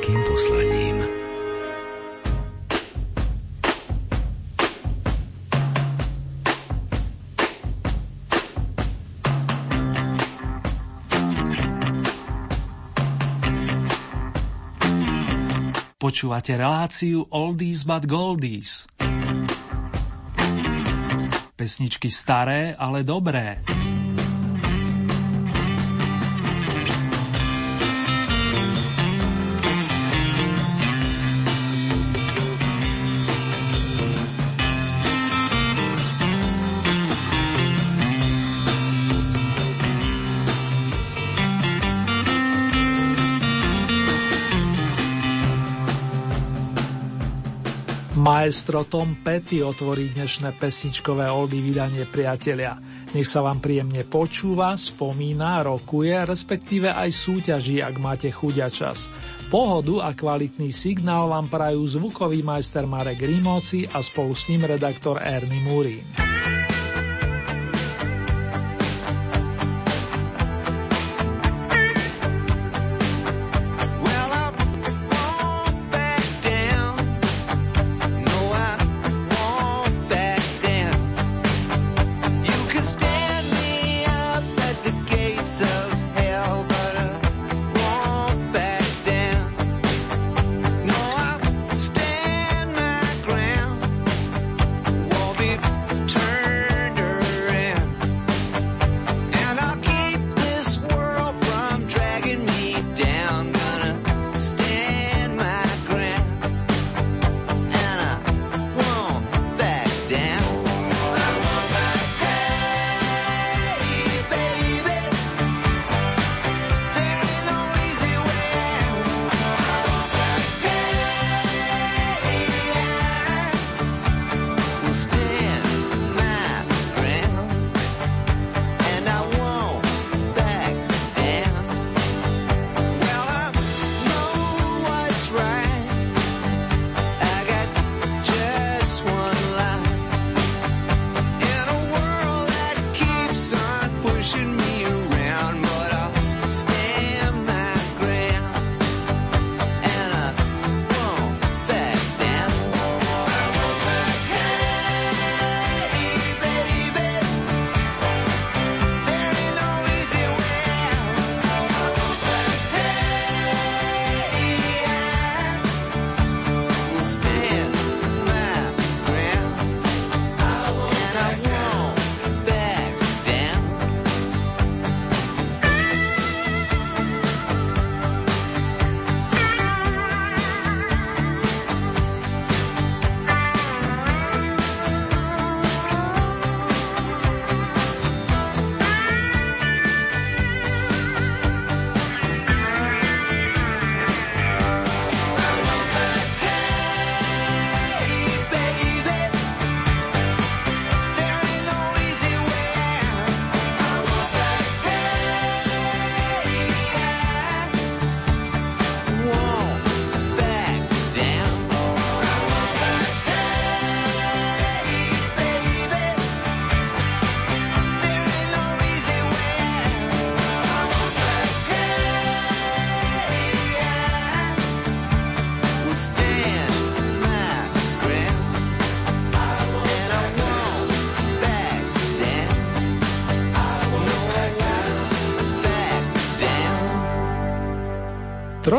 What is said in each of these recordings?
veľkým poslaním. Počúvate reláciu Oldies but Goldies. Pesničky staré, ale dobré. Maestro Tom Petty otvorí dnešné pesničkové oldy vydanie priatelia. Nech sa vám príjemne počúva, spomína, rokuje, respektíve aj súťaží, ak máte chuť čas. Pohodu a kvalitný signál vám prajú zvukový majster Marek Rímovci a spolu s ním redaktor Ernie Murín.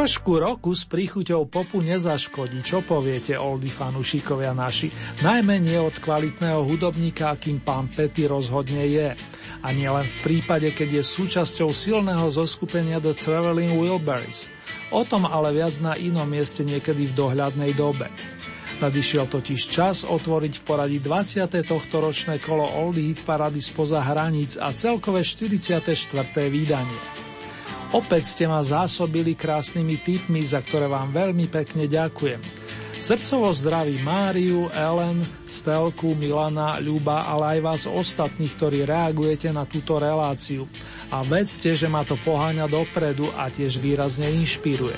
Trošku roku s príchuťou popu nezaškodí, čo poviete, oldy fanúšikovia naši, najmä nie od kvalitného hudobníka, akým pán Petty rozhodne je. A nie len v prípade, keď je súčasťou silného zoskupenia The Traveling Wilburys. O tom ale viac na inom mieste niekedy v dohľadnej dobe. Nadišiel totiž čas otvoriť v poradí 20. tohto ročné kolo Oldie Hit Parady spoza hraníc a celkové 44. vydanie. Opäť ste ma zásobili krásnymi tipmi, za ktoré vám veľmi pekne ďakujem. Srdcovo zdraví Máriu, Ellen, Stelku, Milana, Ľuba, ale aj vás ostatných, ktorí reagujete na túto reláciu. A vedzte, že ma to poháňa dopredu a tiež výrazne inšpiruje.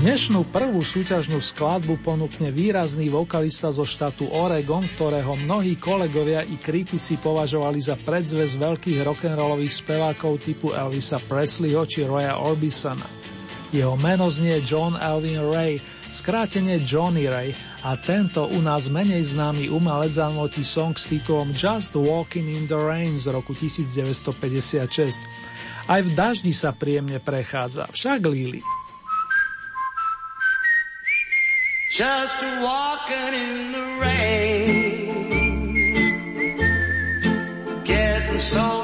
Dnešnú prvú súťažnú skladbu ponúkne výrazný vokalista zo štátu Oregon, ktorého mnohí kolegovia i kritici považovali za predzves veľkých rock'n'rollových spevákov typu Elvisa Presleyho či Roya Orbisona. Jeho meno znie John Elvin Ray, skrátenie Johnny Ray a tento u nás menej známy umelec zanotí song s titulom Just Walking in the Rain z roku 1956. Aj v daždi sa príjemne prechádza, však Lili. Just walking in the rain, getting soaking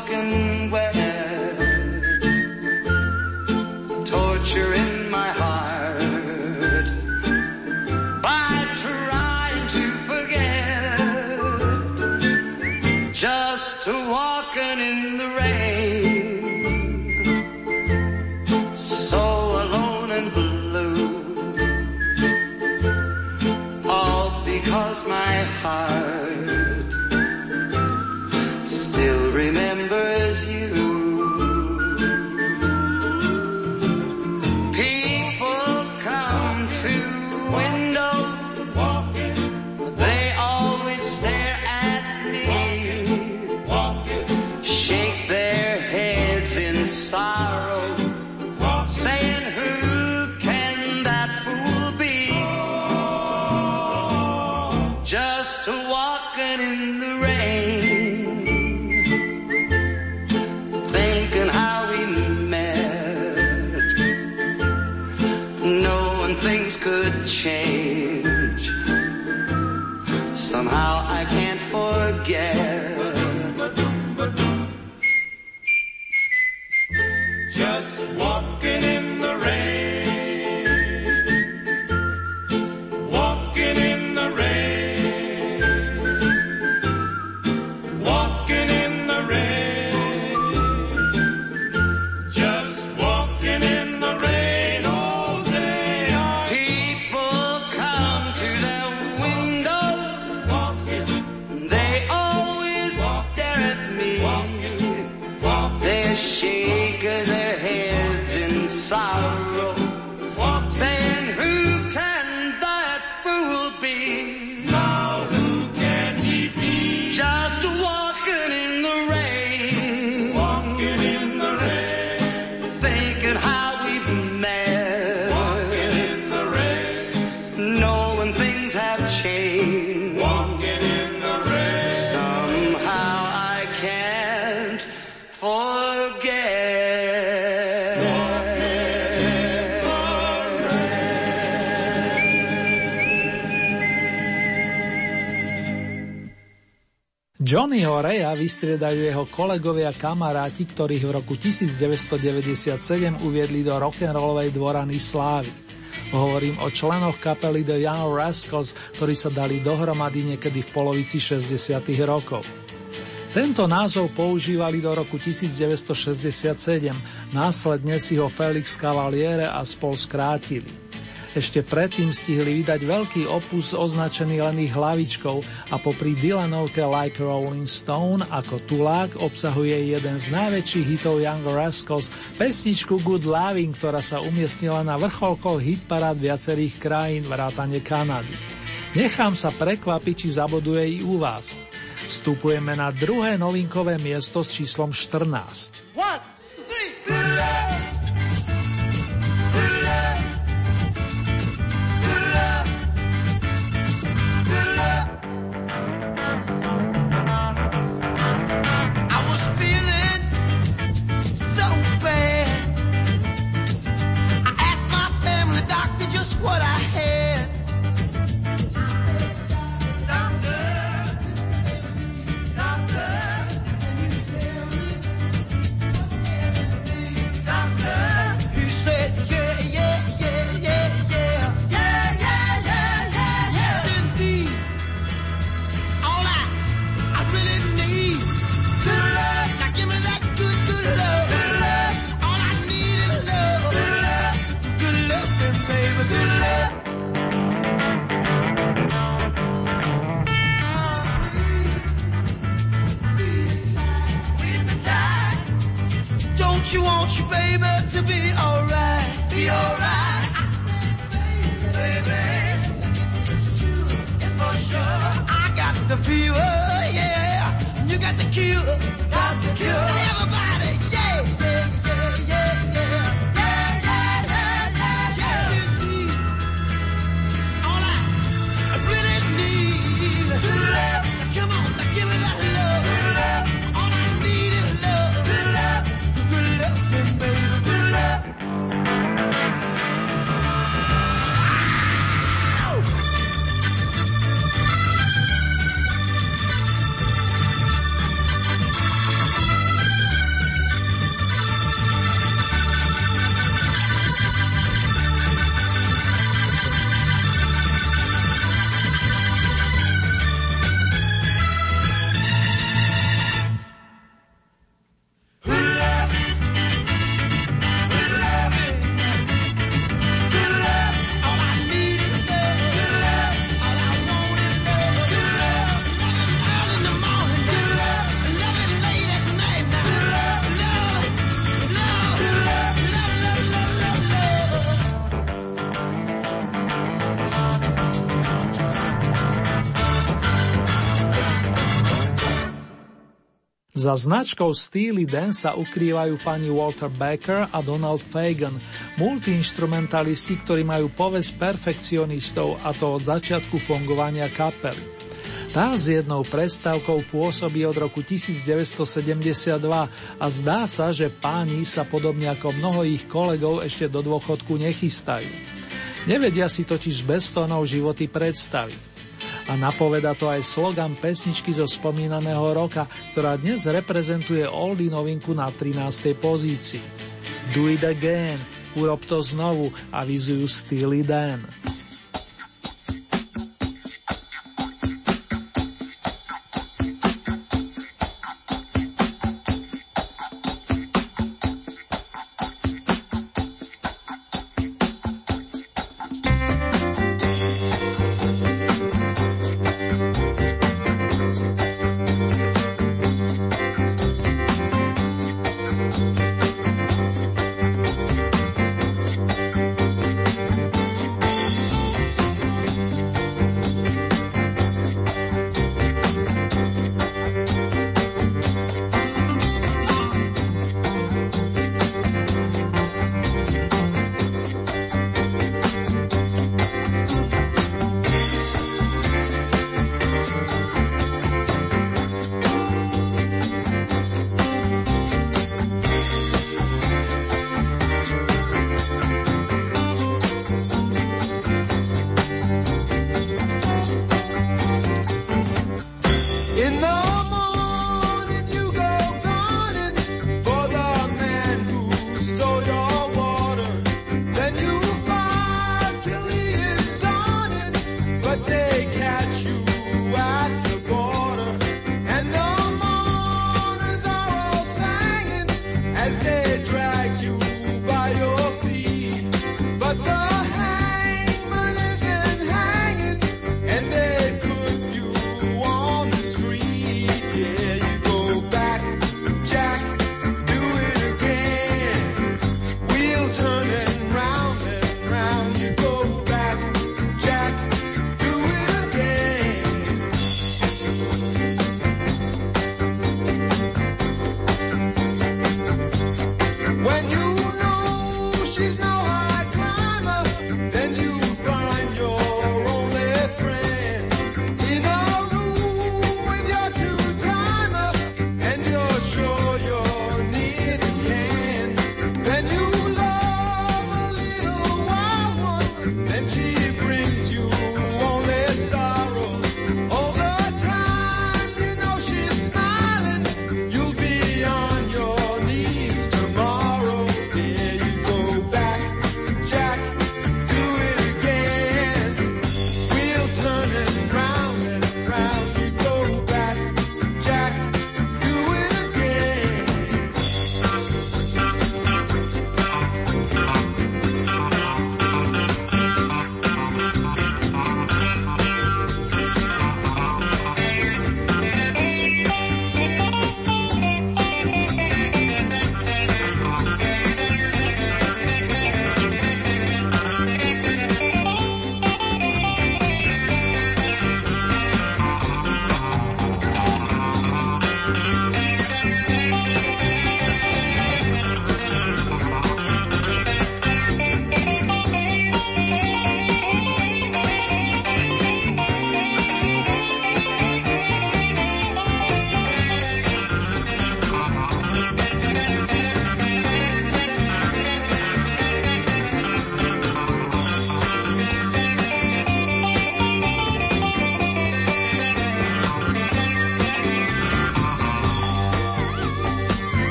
Johnnyho Reja vystriedajú jeho kolegovia kamaráti, ktorých v roku 1997 uviedli do rock'n'rollovej dvorany slávy. Hovorím o členoch kapely The Young Rascals, ktorí sa dali dohromady niekedy v polovici 60. rokov. Tento názov používali do roku 1967, následne si ho Felix Cavaliere a spol skrátili. Ešte predtým stihli vydať veľký opus označený len ich hlavičkou a popri Dylanovke Like Rolling Stone ako tulák obsahuje jeden z najväčších hitov Young Rascals, pesničku Good Loving, ktorá sa umiestnila na vrcholkoch hitparád viacerých krajín vrátane Kanady. Nechám sa prekvapiť, či zaboduje i u vás. Vstupujeme na druhé novinkové miesto s číslom 14. One, three, to be alright. Be alright. Baby. It's for sure. I got the fever, yeah. You got the cure. Got the cure. Za značkou Steely Dan sa ukrývajú pani Walter Becker a Donald Fagan, multiinstrumentalisti, ktorí majú povesť perfekcionistov a to od začiatku fungovania kapely. Tá s jednou prestávkou pôsobí od roku 1972 a zdá sa, že páni sa podobne ako mnoho ich kolegov ešte do dôchodku nechystajú. Nevedia si totiž bez tónov životy predstaviť. A napoveda to aj slogan pesničky zo spomínaného roka, ktorá dnes reprezentuje Oldy novinku na 13. pozícii. Do it again, urob to znovu, avizujú Steely Dan.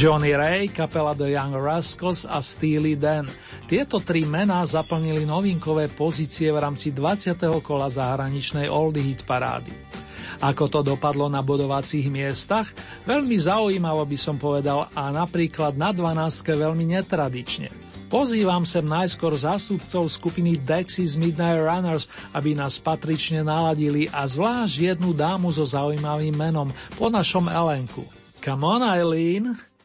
Johnny Ray, kapela The Young Rascals a Steely Dan. Tieto tri mená zaplnili novinkové pozície v rámci 20. kola zahraničnej Oldie Hit parády. Ako to dopadlo na bodovacích miestach? Veľmi zaujímavo by som povedal a napríklad na 12. veľmi netradične. Pozývam sem najskôr zástupcov skupiny Dexys Midnight Runners, aby nás patrične naladili a zvlášť jednu dámu so zaujímavým menom po našom Elenku. Come on, Eileen!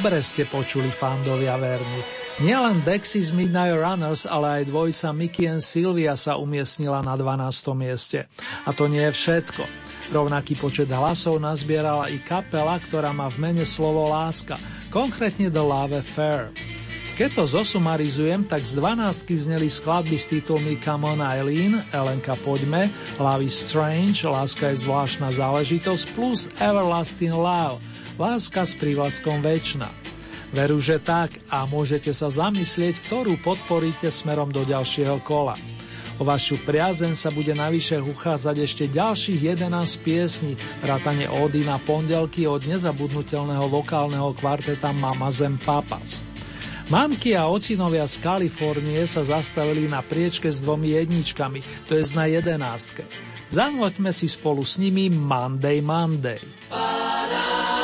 Dobre ste počuli fandovia verní. Nielen Dexys Midnight Runners, ale aj dvojca Mickey and Sylvia sa umiestnila na 12. mieste. A to nie je všetko. Rovnaký počet hlasov nazbierala i kapela, ktorá má v mene slovo láska, konkrétne The Love Affair. Keď to zosumarizujem, tak z 12 zneli skladby s titulmi Come on Eileen, Elenka poďme, Love is Strange, Láska je zvláštna záležitosť plus Everlasting Love, Láska s prívlaskom väčšina. Veru, že tak a môžete sa zamyslieť, ktorú podporíte smerom do ďalšieho kola. O vašu priazen sa bude navyše uchádzať ešte ďalších 11 piesní, vrátane ódy na pondelky od nezabudnutelného vokálneho kvarteta Mama Zem Papas. Mamky a ocinovia z Kalifornie sa zastavili na priečke s dvomi jedničkami, to je na jedenástke. Zanvoďme si spolu s nimi Monday Monday. Ba-da.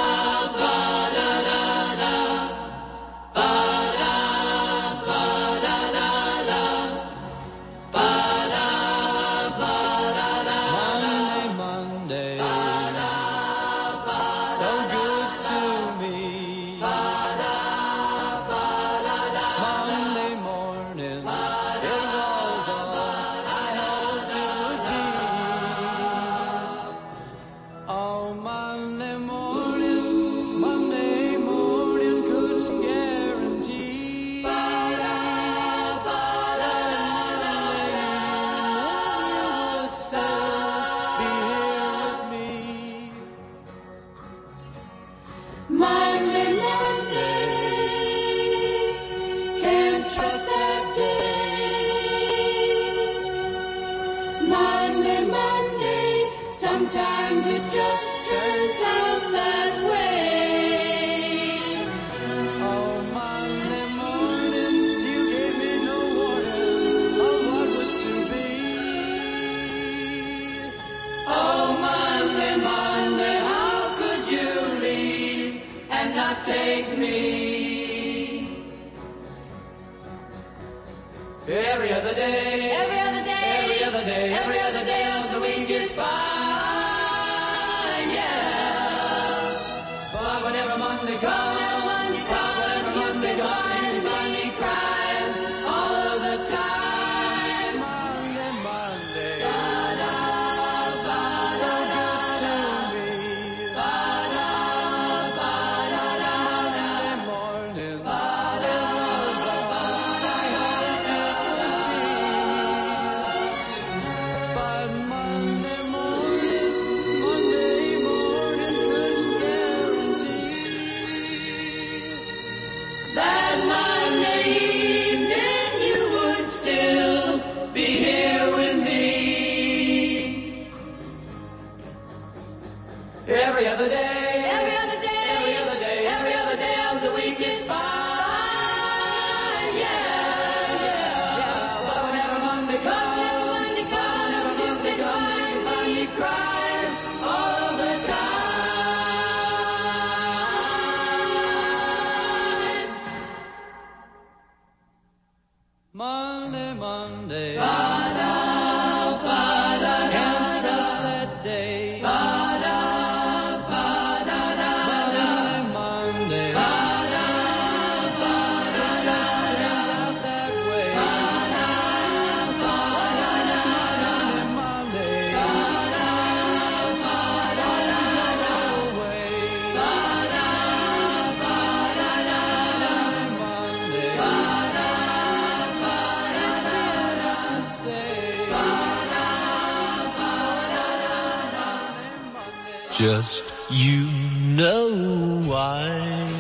just you know why.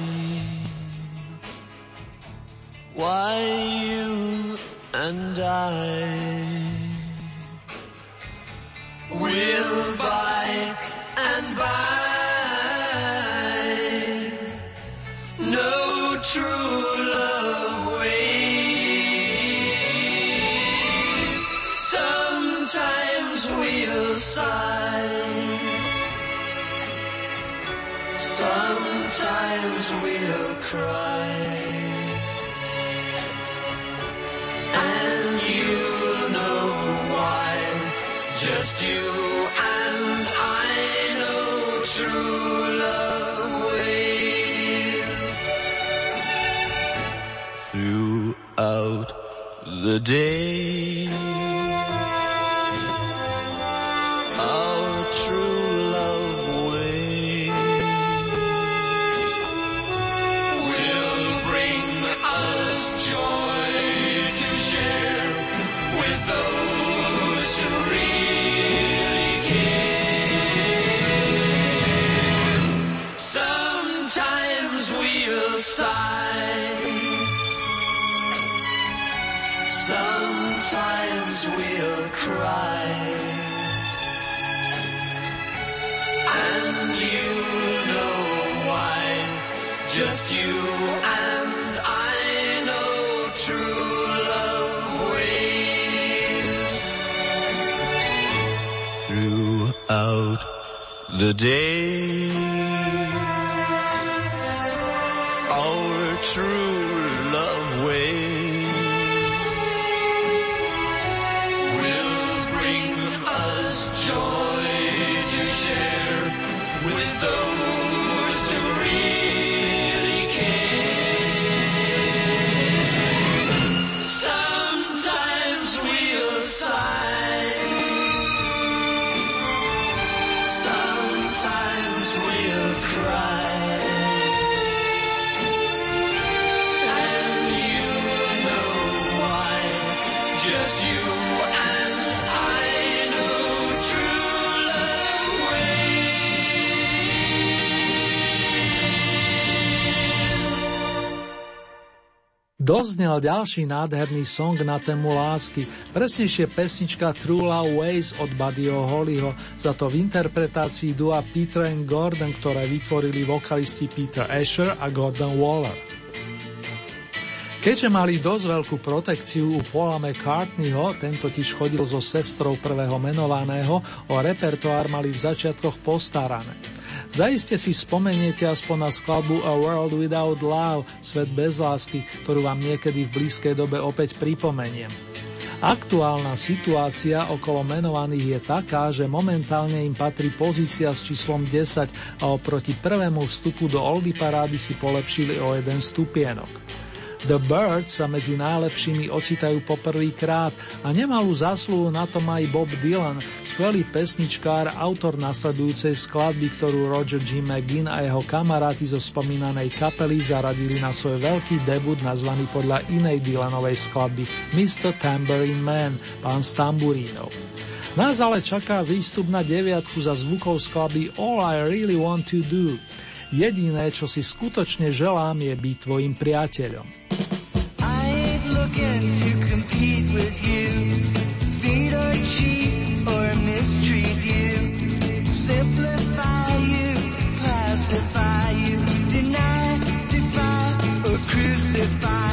Why you and I. the day. today Doznel ďalší nádherný song na tému lásky, presnejšie pesnička True Love Ways od Buddyho Hollyho, za to v interpretácii dua Peter and Gordon, ktoré vytvorili vokalisti Peter Asher a Gordon Waller. Keďže mali dosť veľkú protekciu u Paula McCartneyho, ten totiž chodil so sestrou prvého menovaného, o repertoár mali v začiatkoch postarané. Zaiste si spomeniete aspoň na skladbu A World Without Love, Svet bez lásky, ktorú vám niekedy v blízkej dobe opäť pripomeniem. Aktuálna situácia okolo menovaných je taká, že momentálne im patrí pozícia s číslom 10 a oproti prvému vstupu do Oldy parády si polepšili o jeden stupienok. The Birds sa medzi najlepšími ocitajú poprvýkrát a nemalú zásluhu na tom aj Bob Dylan, skvelý pesničkár, autor nasledujúcej skladby, ktorú Roger G. McGinn a jeho kamaráti zo spomínanej kapely zaradili na svoj veľký debut nazvaný podľa inej Dylanovej skladby Mr. Tambourine Man, pán z tamburínov. Nás ale čaká výstup na deviatku za zvukov skladby All I Really Want To Do. Jediné, čo si skutočne želám, je byť tvojim priateľom. Simplify you, pacify you, deny, defy, or crucify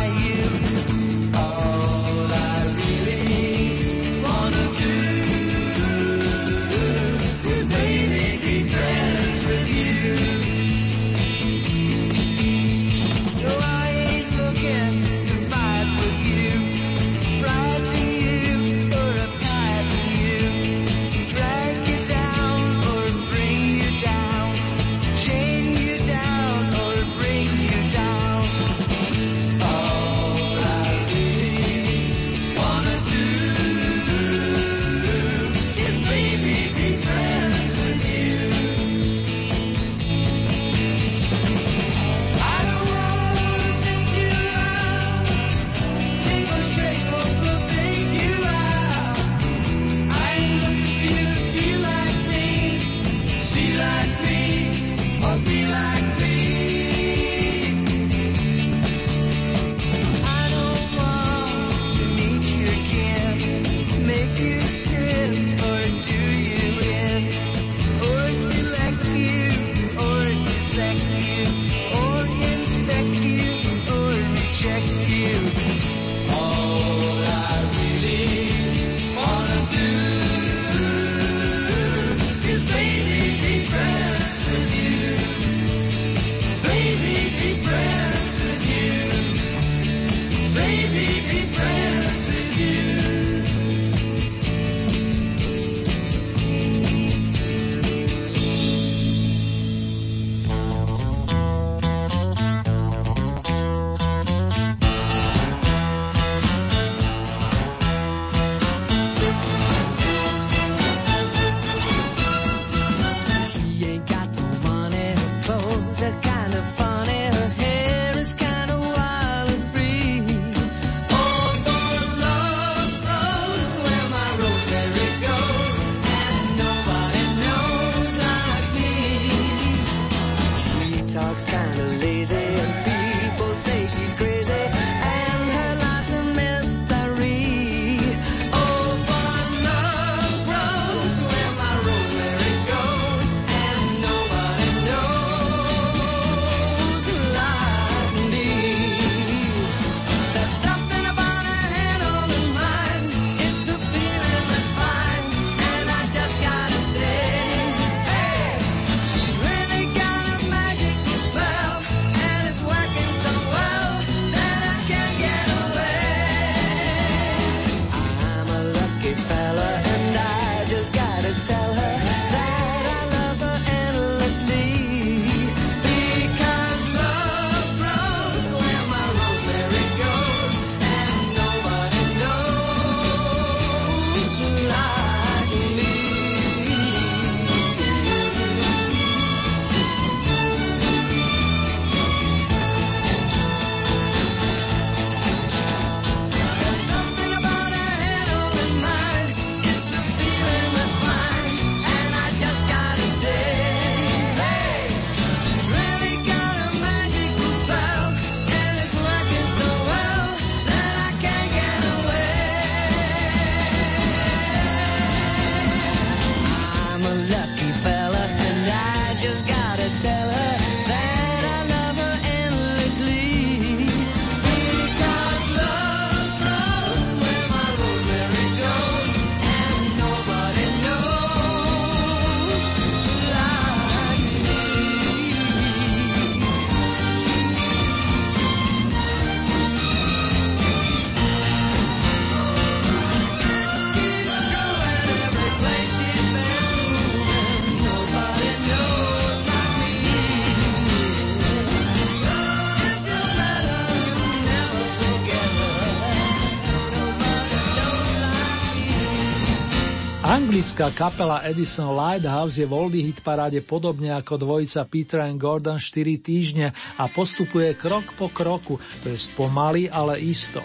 Anglická kapela Edison Lighthouse je v oldie hit paráde podobne ako dvojica Peter and Gordon 4 týždne a postupuje krok po kroku, to je pomaly, ale isto.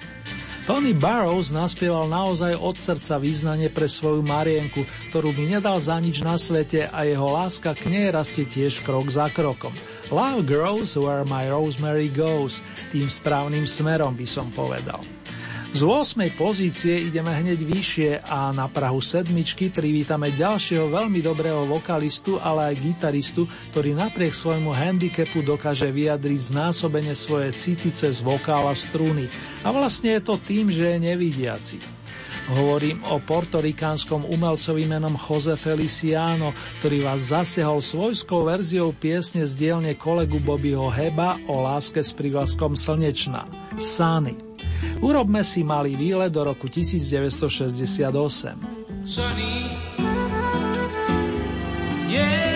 Tony Barrows naspieval naozaj od srdca význanie pre svoju Marienku, ktorú by nedal za nič na svete a jeho láska k nej rastie tiež krok za krokom. Love grows where my rosemary goes, tým správnym smerom by som povedal. Z 8. pozície ideme hneď vyššie a na Prahu sedmičky privítame ďalšieho veľmi dobrého vokalistu, ale aj gitaristu, ktorý napriek svojmu handicapu dokáže vyjadriť znásobenie svoje city cez vokál a strúny. A vlastne je to tým, že je nevidiaci. Hovorím o portorikánskom umelcovi menom Jose Feliciano, ktorý vás zasiahol svojskou verziou piesne z dielne kolegu Bobbyho Heba o láske s privlaskom Slnečná. Sunny. Urobme si malý výlet do roku 1968. sunny. Yesterday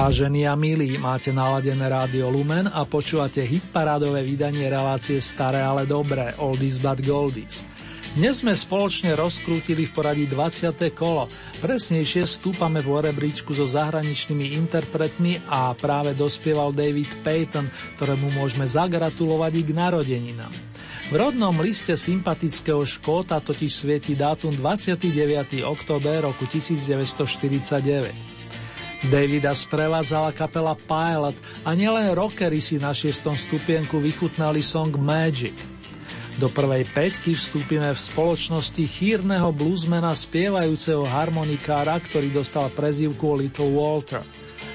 Vážení a milí, máte naladené rádio Lumen a počúvate hitparádové vydanie relácie Staré, ale dobré, Oldies but Goldies. Dnes sme spoločne rozkrútili v poradí 20. kolo, presnejšie stúpame vo rebríčku so zahraničnými interpretmi a práve dospieval David Payton, ktorému môžeme zagratulovať i k narodeninám. V rodnom liste sympatického Škóta totiž svieti dátum 29. október roku 1949. Davida sprevádzala kapela Pilot a nielen rockery si na šiestom stupienku vychutnali song Magic. Do prvej peťky vstúpime v spoločnosti chýrneho bluesmana spievajúceho harmonikára, ktorý dostal prezývku Little Walter.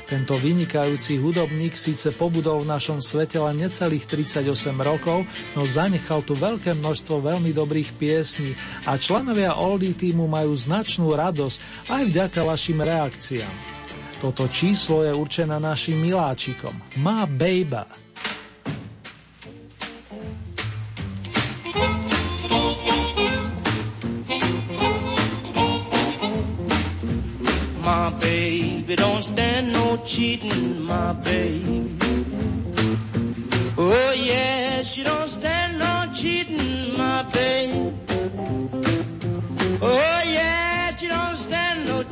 Tento vynikajúci hudobník síce pobudol v našom svete len necelých 38 rokov, no zanechal tu veľké množstvo veľmi dobrých piesní a členovia Oldie týmu majú značnú radosť aj vďaka vašim reakciám. Toto číslo je určené našim miláčikom. Má bejba. My baby don't stand no cheating, my baby. Oh yeah, she don't stand no cheating, my baby. Oh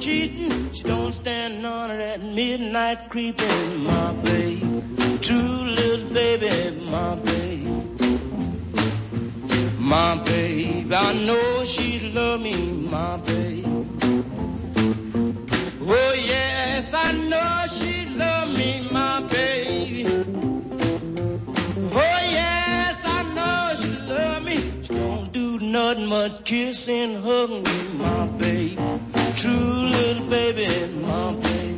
cheating. She don't stand none of that midnight creeping, my baby. True little baby, my baby. My baby, I know she love me, my baby. Oh yes, I know she love me, my baby. Oh yes, I know she love me. She don't do nothing but kiss and hug me, my baby. true little baby, Monty.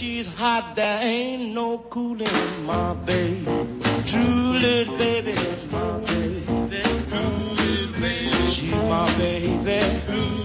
she's hot, there ain't no cooling, my baby. True little baby, my baby. True little baby, she's my baby. True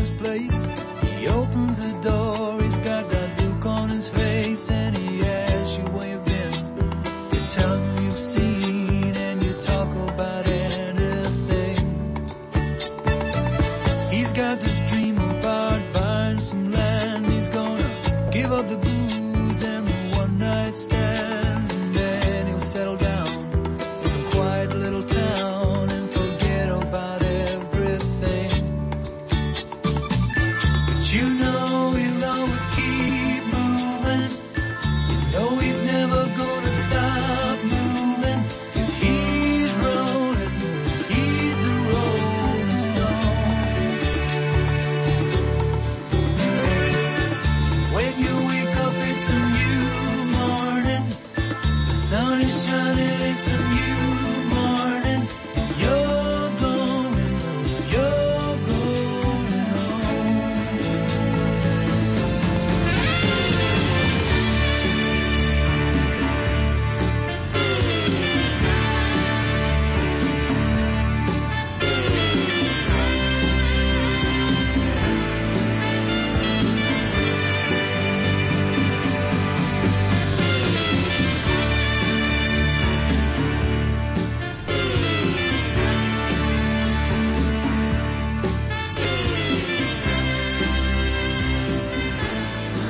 this place. He opens the door.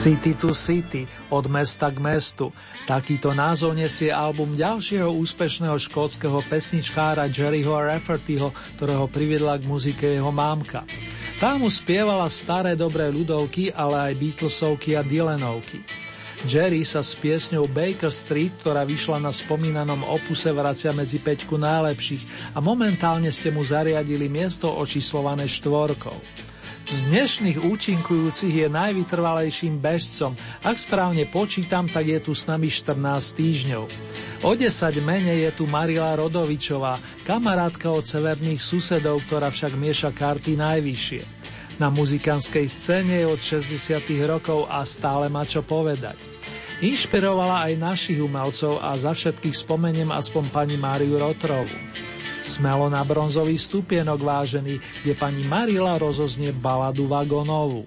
City to City, od mesta k mestu. Takýto názov nesie album ďalšieho úspešného škótskeho pesničkára Jerryho Raffertyho, ktorého priviedla k muzike jeho mámka. Tá mu spievala staré dobré ľudovky, ale aj Beatlesovky a Dylanovky. Jerry sa s piesňou Baker Street, ktorá vyšla na spomínanom opuse, vracia medzi peťku najlepších a momentálne ste mu zariadili miesto očíslované štvorkou. Z dnešných účinkujúcich je najvytrvalejším bežcom. Ak správne počítam, tak je tu s nami 14 týždňov. O 10 menej je tu Marila Rodovičová, kamarátka od severných susedov, ktorá však mieša karty najvyššie. Na muzikánskej scéne je od 60. rokov a stále má čo povedať. Inšpirovala aj našich umelcov a za všetkých spomeniem aspoň pani Máriu Rotrovu. Smelo na bronzový stupienok vážený, kde pani Marila rozoznie baladu Vagonovu.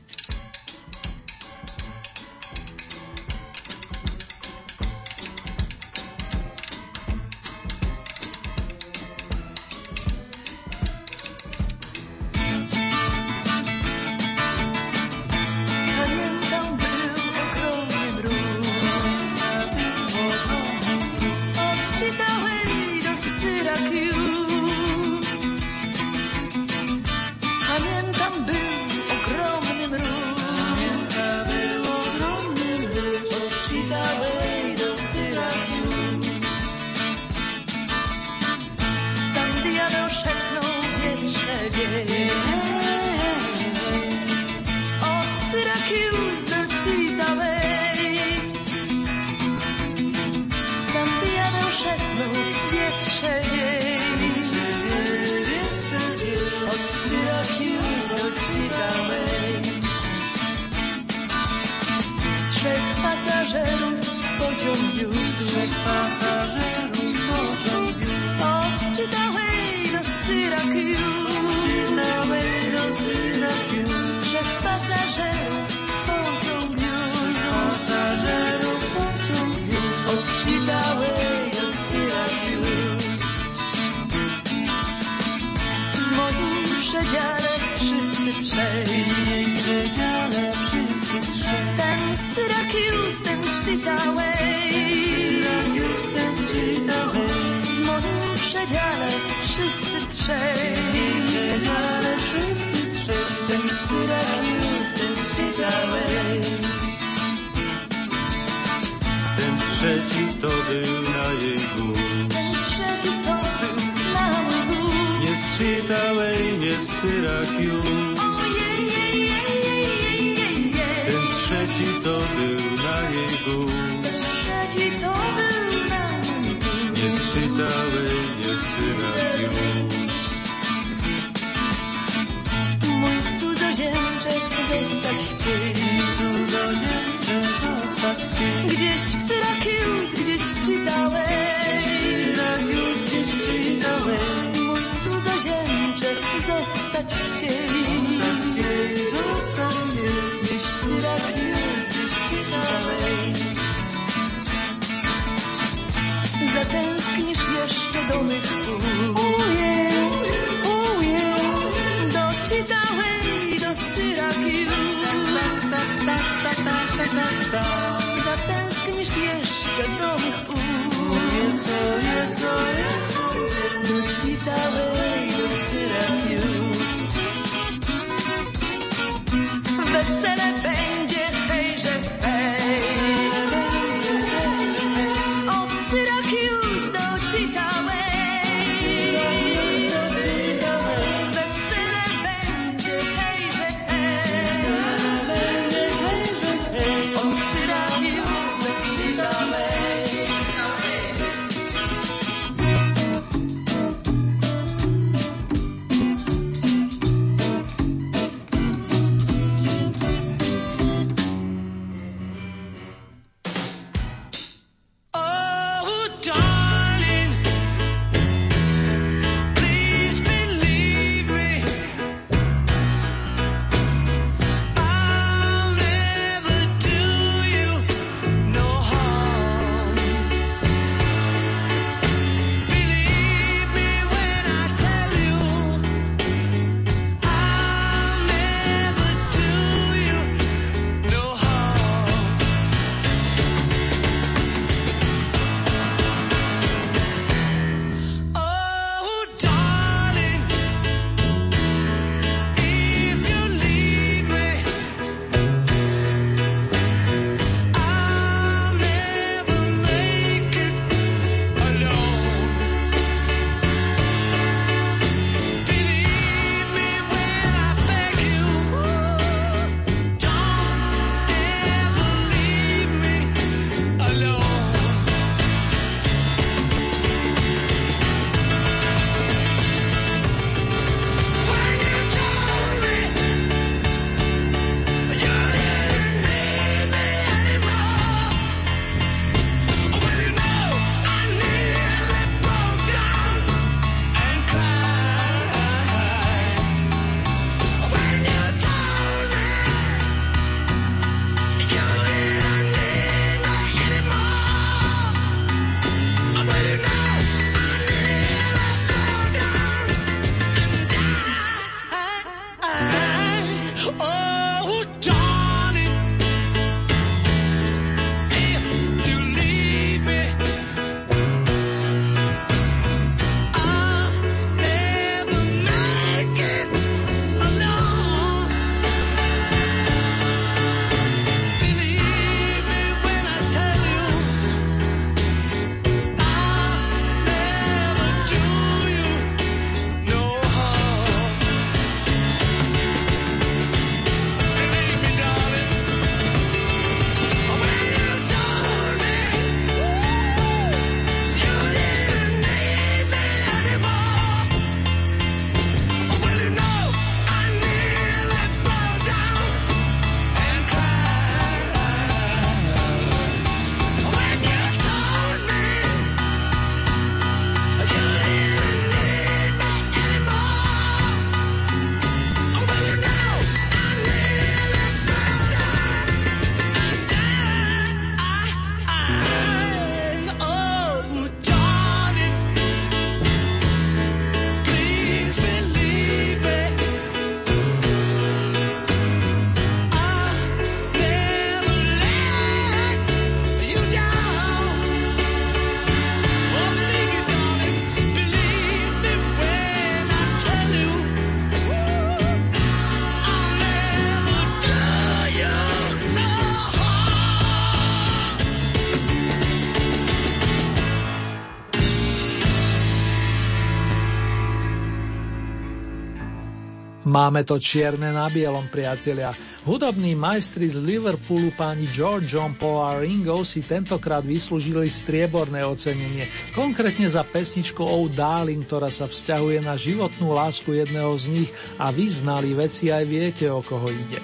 Máme to čierne na bielom, priatelia. Hudobní majstri z Liverpoolu páni George John Paul a Ringo si tentokrát vyslúžili strieborné ocenenie, konkrétne za pesničku Oh Darling, ktorá sa vzťahuje na životnú lásku jedného z nich a vyznali veci aj viete, o koho ide.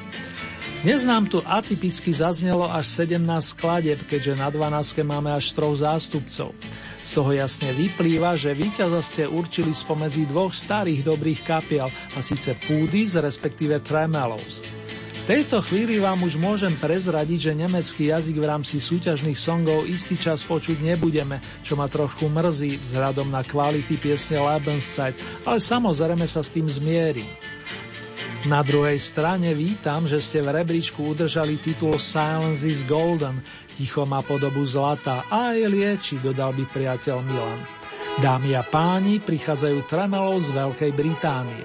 Dnes nám tu atypicky zaznelo až 17 skladeb, keďže na 12 máme až troch zástupcov. Z toho jasne vyplýva, že víťaza ste určili spomedzi dvoch starých dobrých kapiel, a síce Púdis, respektíve Tremelos. V tejto chvíli vám už môžem prezradiť, že nemecký jazyk v rámci súťažných songov istý čas počuť nebudeme, čo ma trochu mrzí vzhľadom na kvality piesne Lebenszeit, ale samozrejme sa s tým zmierim. Na druhej strane vítam, že ste v rebríčku udržali titul Silence is Golden, Ticho má podobu zlata a aj lieči, dodal by priateľ Milan. Dámy a páni, prichádzajú tremelov z Veľkej Británie.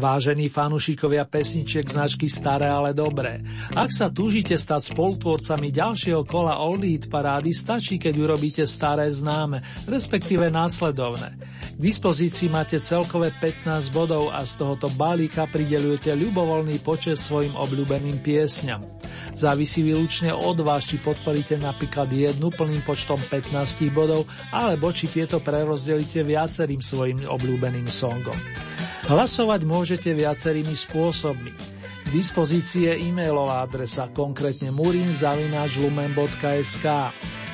Vážení fanúšikovia pesničiek značky Staré, ale dobré. Ak sa túžite stať spolutvorcami ďalšieho kola Old Hit parády, stačí, keď urobíte staré známe, respektíve následovné. K dispozícii máte celkové 15 bodov a z tohoto balíka pridelujete ľubovoľný počet svojim obľúbeným piesňam. Závisí výlučne od vás, či podporíte napríklad jednu plným počtom 15 bodov, alebo či tieto prerozdelíte viacerým svojim obľúbeným songom. Hlasovať môžete viacerými spôsobmi. K dispozícii je e-mailová adresa, konkrétne murinzavináčlumen.sk.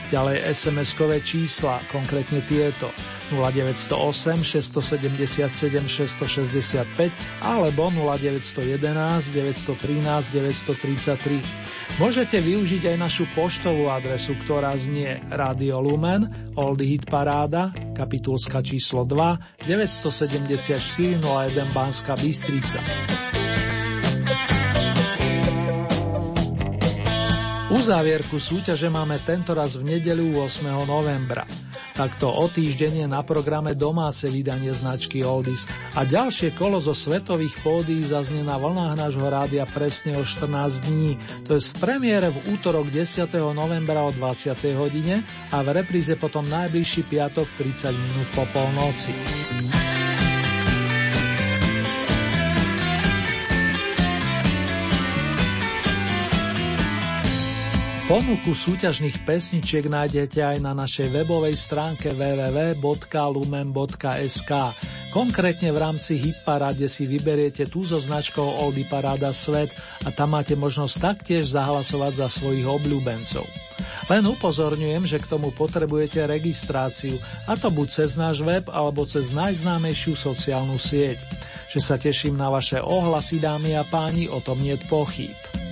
Ďalej SMS-kové čísla, konkrétne tieto 0908 677 665 alebo 0911 913 933. Môžete využiť aj našu poštovú adresu, ktorá znie Radio Lumen, Oldie Hit Paráda, kapitulska číslo 2, 974 01 Banská Bystrica. Uzávierku súťaže máme tentoraz v nedelu 8. novembra. Takto o týždeň je na programe domáce vydanie značky Oldies a ďalšie kolo zo svetových pódií zaznie na vlnách nášho rádia presne o 14 dní, to je z premiére v útorok 10. novembra o 20. hodine a v repríze potom najbližší piatok 30 minút po polnoci. Ponuku súťažných pesničiek nájdete aj na našej webovej stránke www.lumen.sk. Konkrétne v rámci Hitparade si vyberiete tú so značkou Oldy Paráda Svet a tam máte možnosť taktiež zahlasovať za svojich obľúbencov. Len upozorňujem, že k tomu potrebujete registráciu, a to buď cez náš web alebo cez najznámejšiu sociálnu sieť. Že sa teším na vaše ohlasy, dámy a páni, o tom nie pochýb.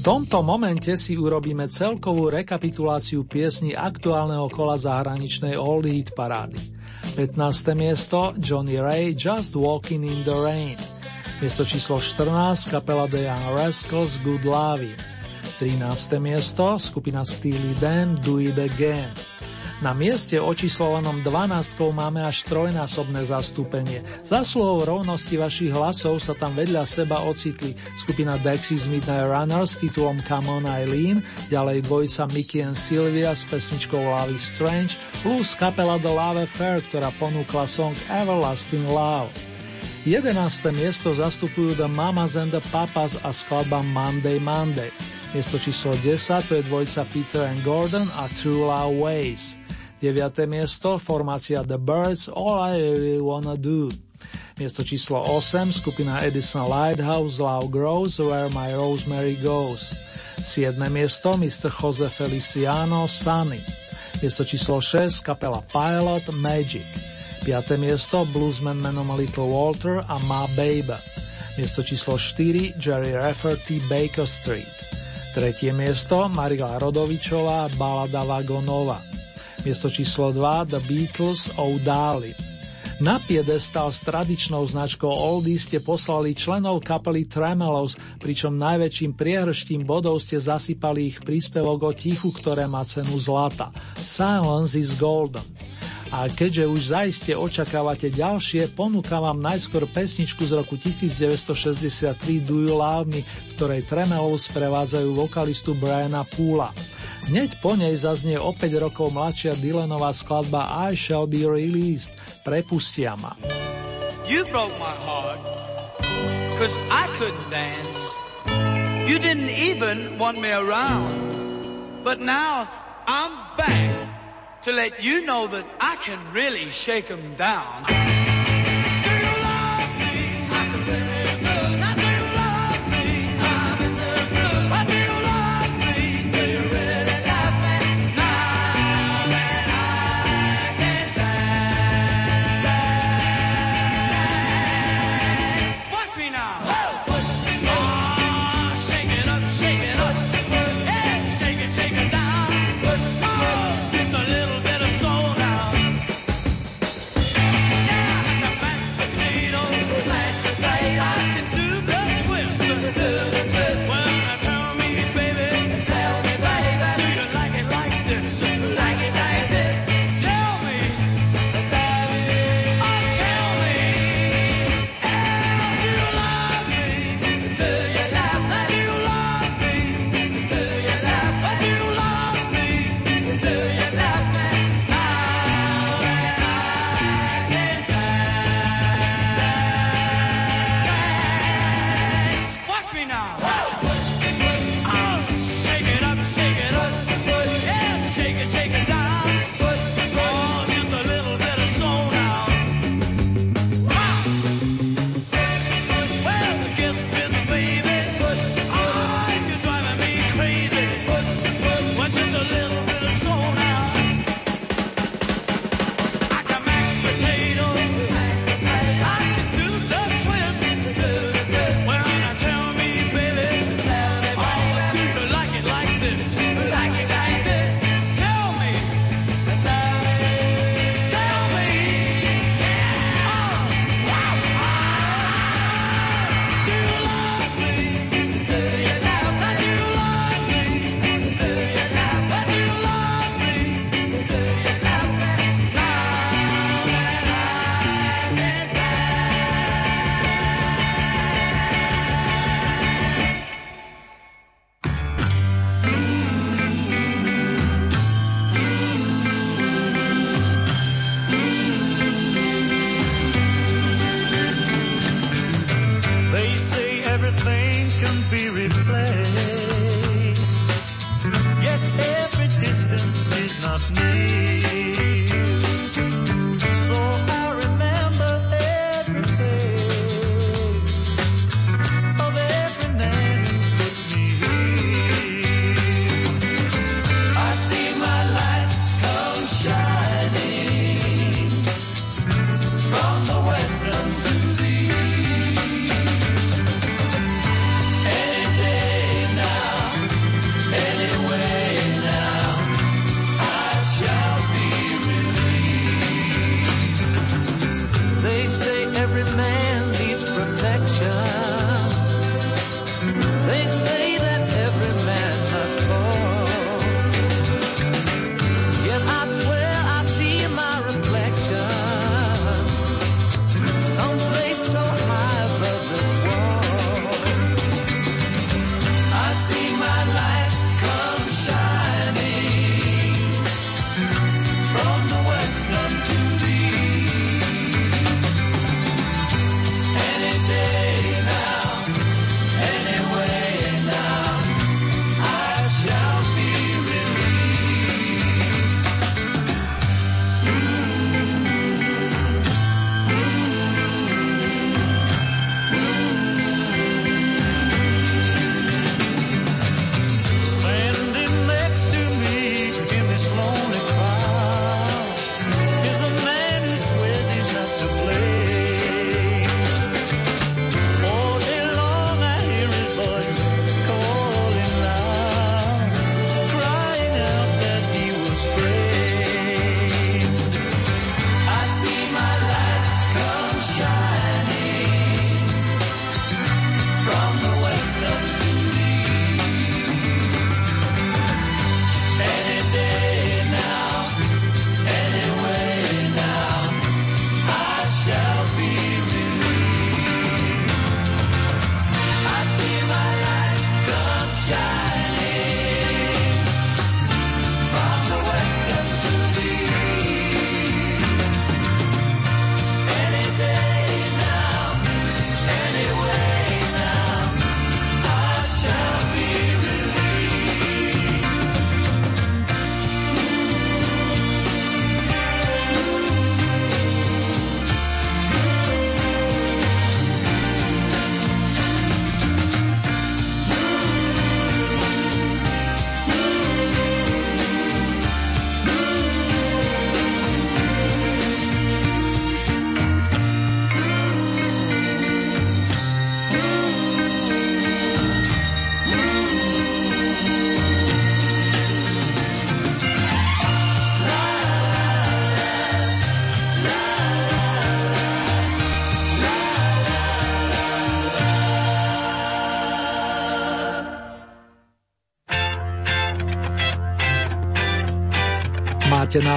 V tomto momente si urobíme celkovú rekapituláciu piesni aktuálneho kola zahraničnej Old Heat parády. 15. miesto Johnny Ray Just Walking in the Rain. Miesto číslo 14 kapela The Young Rascals Good Loving. 13. miesto skupina Steely Dan Do It Again. Na mieste očíslovanom 12 máme až trojnásobné zastúpenie. Zasluhou rovnosti vašich hlasov sa tam vedľa seba ocitli skupina Dexys Midnight Runners s titulom Come On Eileen, ďalej dvojica Mickey and Sylvia s pesničkou Love is Strange, plus kapela The Love Affair, ktorá ponúkla song Everlasting Love. 11. miesto zastupujú The Mamas and the Papas a skladba Monday Monday. Miesto číslo 10 to je dvojica Peter and Gordon a True Love Ways. 9. miesto, formácia The Birds, All I Really Wanna Do. Miesto číslo 8, skupina Edison Lighthouse, Love Grows, Where My Rosemary Goes. 7. miesto, Mr. Jose Feliciano, Sunny. Miesto číslo 6, kapela Pilot, Magic. 5. miesto, bluesman menom Little Walter a Ma Baby. Miesto číslo 4, Jerry Rafferty, Baker Street. Tretie miesto, Marila Rodovičová, Balada Vagonova. Miesto číslo 2 The Beatles O'Dali. Na piedestal s tradičnou značkou Oldies ste poslali členov kapely Tremelos, pričom najväčším priehrštím bodov ste zasypali ich príspevok o tichu, ktoré má cenu zlata. Silence is golden. A keďže už zaiste očakávate ďalšie, ponúkam vám najskôr pesničku z roku 1963 Do You Love Me, v ktorej Tremelos prevádzajú vokalistu Briana Poola. Hneď po nej zaznie o 5 rokov mladšia Dylanová skladba I Shall Be Released. Prepustia ma. You broke my heart, cause I couldn't dance. You didn't even want me around. But now I'm back to let you know that I can really shake 'em down.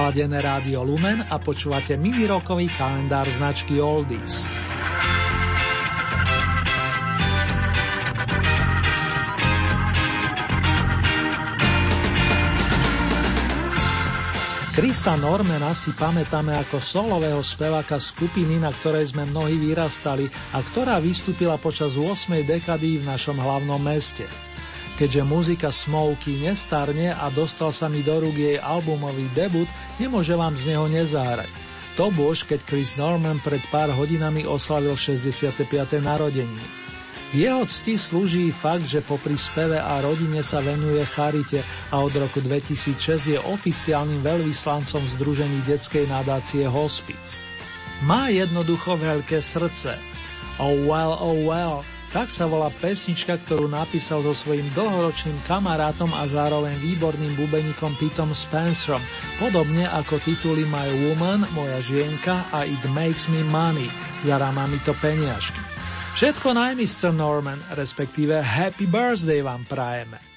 Naladené rádio Lumen a počúvate mini-rokový kalendár značky Oldies. Krisa Normana si pamätáme ako solového speváka skupiny, na ktorej sme mnohí vyrastali a ktorá vystúpila počas 8. dekady v našom hlavnom meste. Keďže muzika Smokey nestarne a dostal sa mi do rúk jej albumový debut, nemôže vám z neho nezahrať. To bož, keď Chris Norman pred pár hodinami oslavil 65. narodeniny. Jeho cti slúži fakt, že popri speve a rodine sa venuje charite a od roku 2006 je oficiálnym veľvyslancom Združení detskej nadácie Hospic. Má jednoducho veľké srdce. Oh well, oh well, tak sa volá pesnička, ktorú napísal so svojím dlhoročným kamarátom a zároveň výborným bubeníkom Pitom Spencerom, podobne ako tituly My Woman, Moja žienka a It Makes Me Money, zaráma mi to peniažky. Všetko naj, Mr. Norman, respektíve Happy Birthday vám prajeme.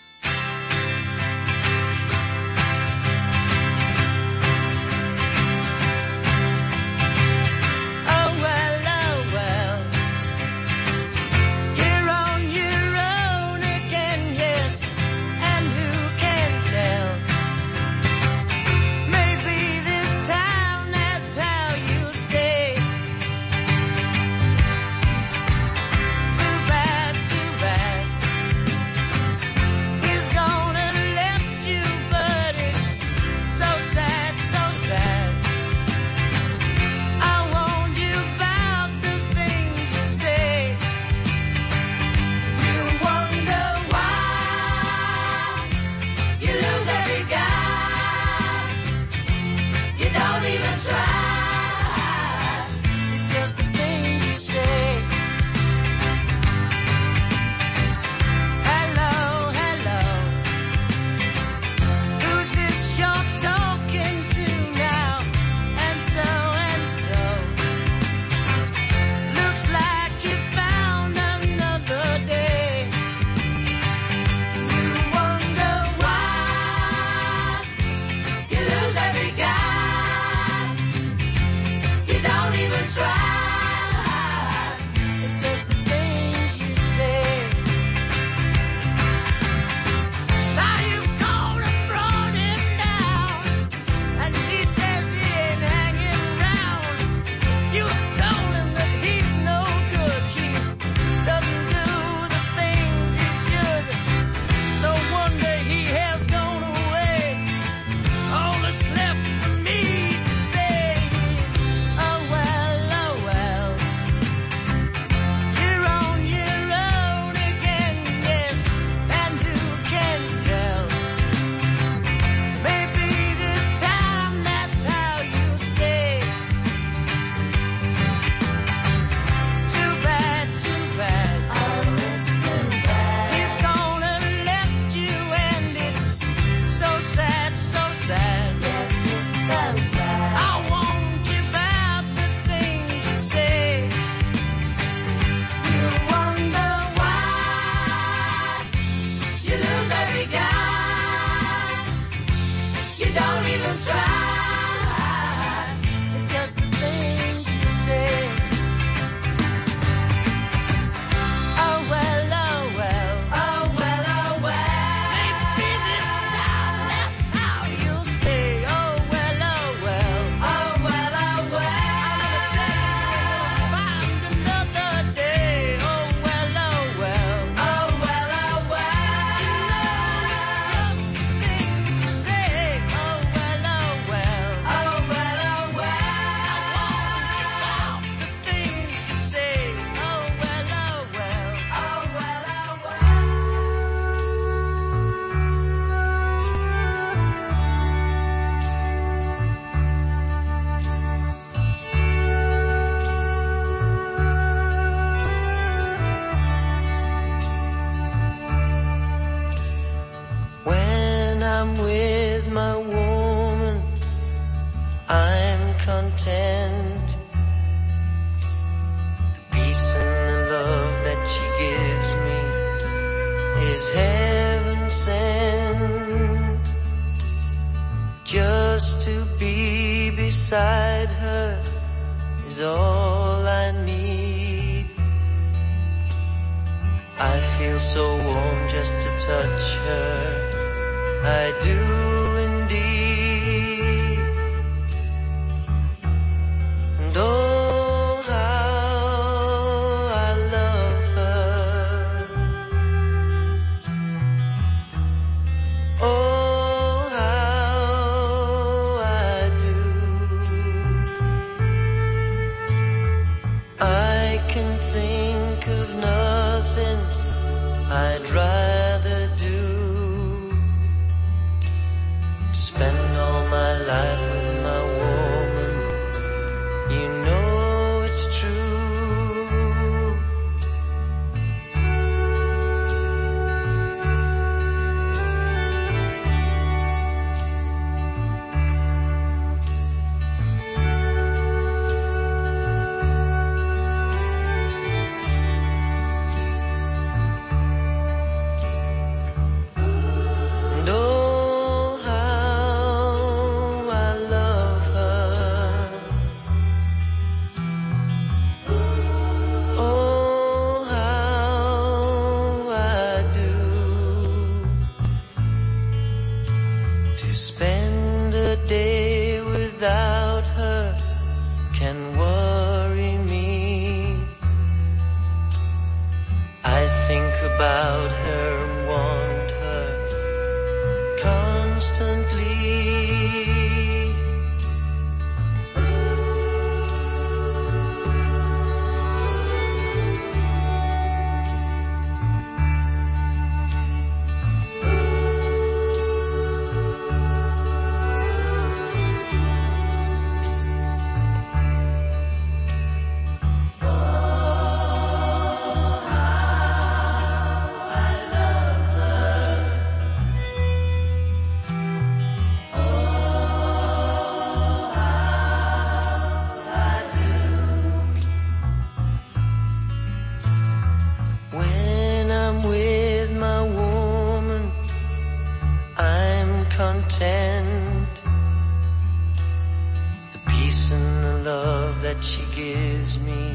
gives me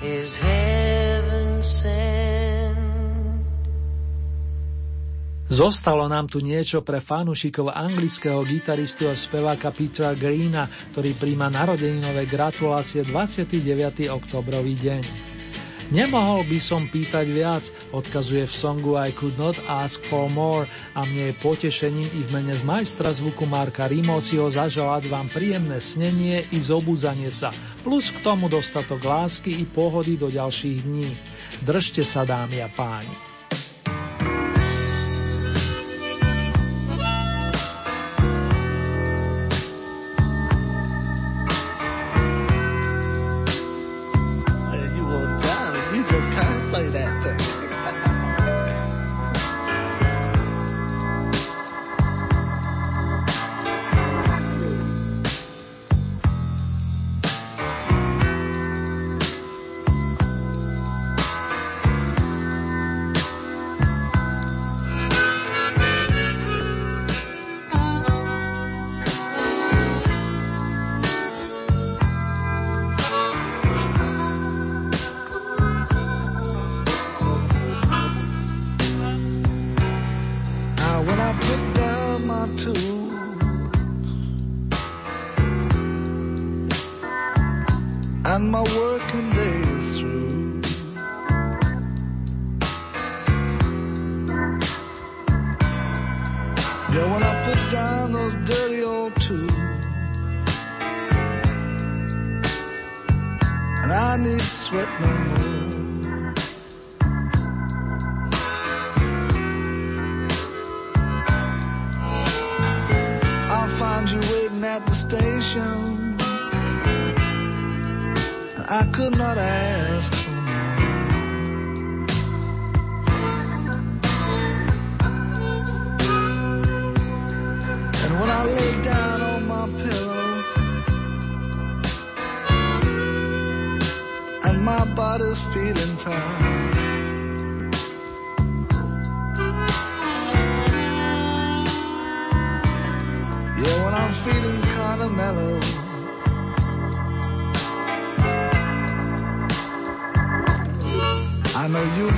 is heaven sent. Zostalo nám tu niečo pre fanúšikov anglického gitaristu a speváka Petra Greena, ktorý príjma narodeninové gratulácie 29. oktobrový deň. Nemohol by som pýtať viac, odkazuje v songu I could not ask for more a mne je potešením i v mene z majstra zvuku Marka Rimociho zaželať vám príjemné snenie i zobudzanie sa, plus k tomu dostatok lásky i pohody do ďalších dní. Držte sa, dámy a páni.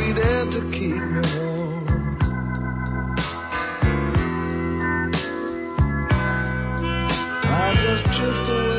be there to keep me warm. I just drift away.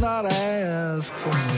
not ask for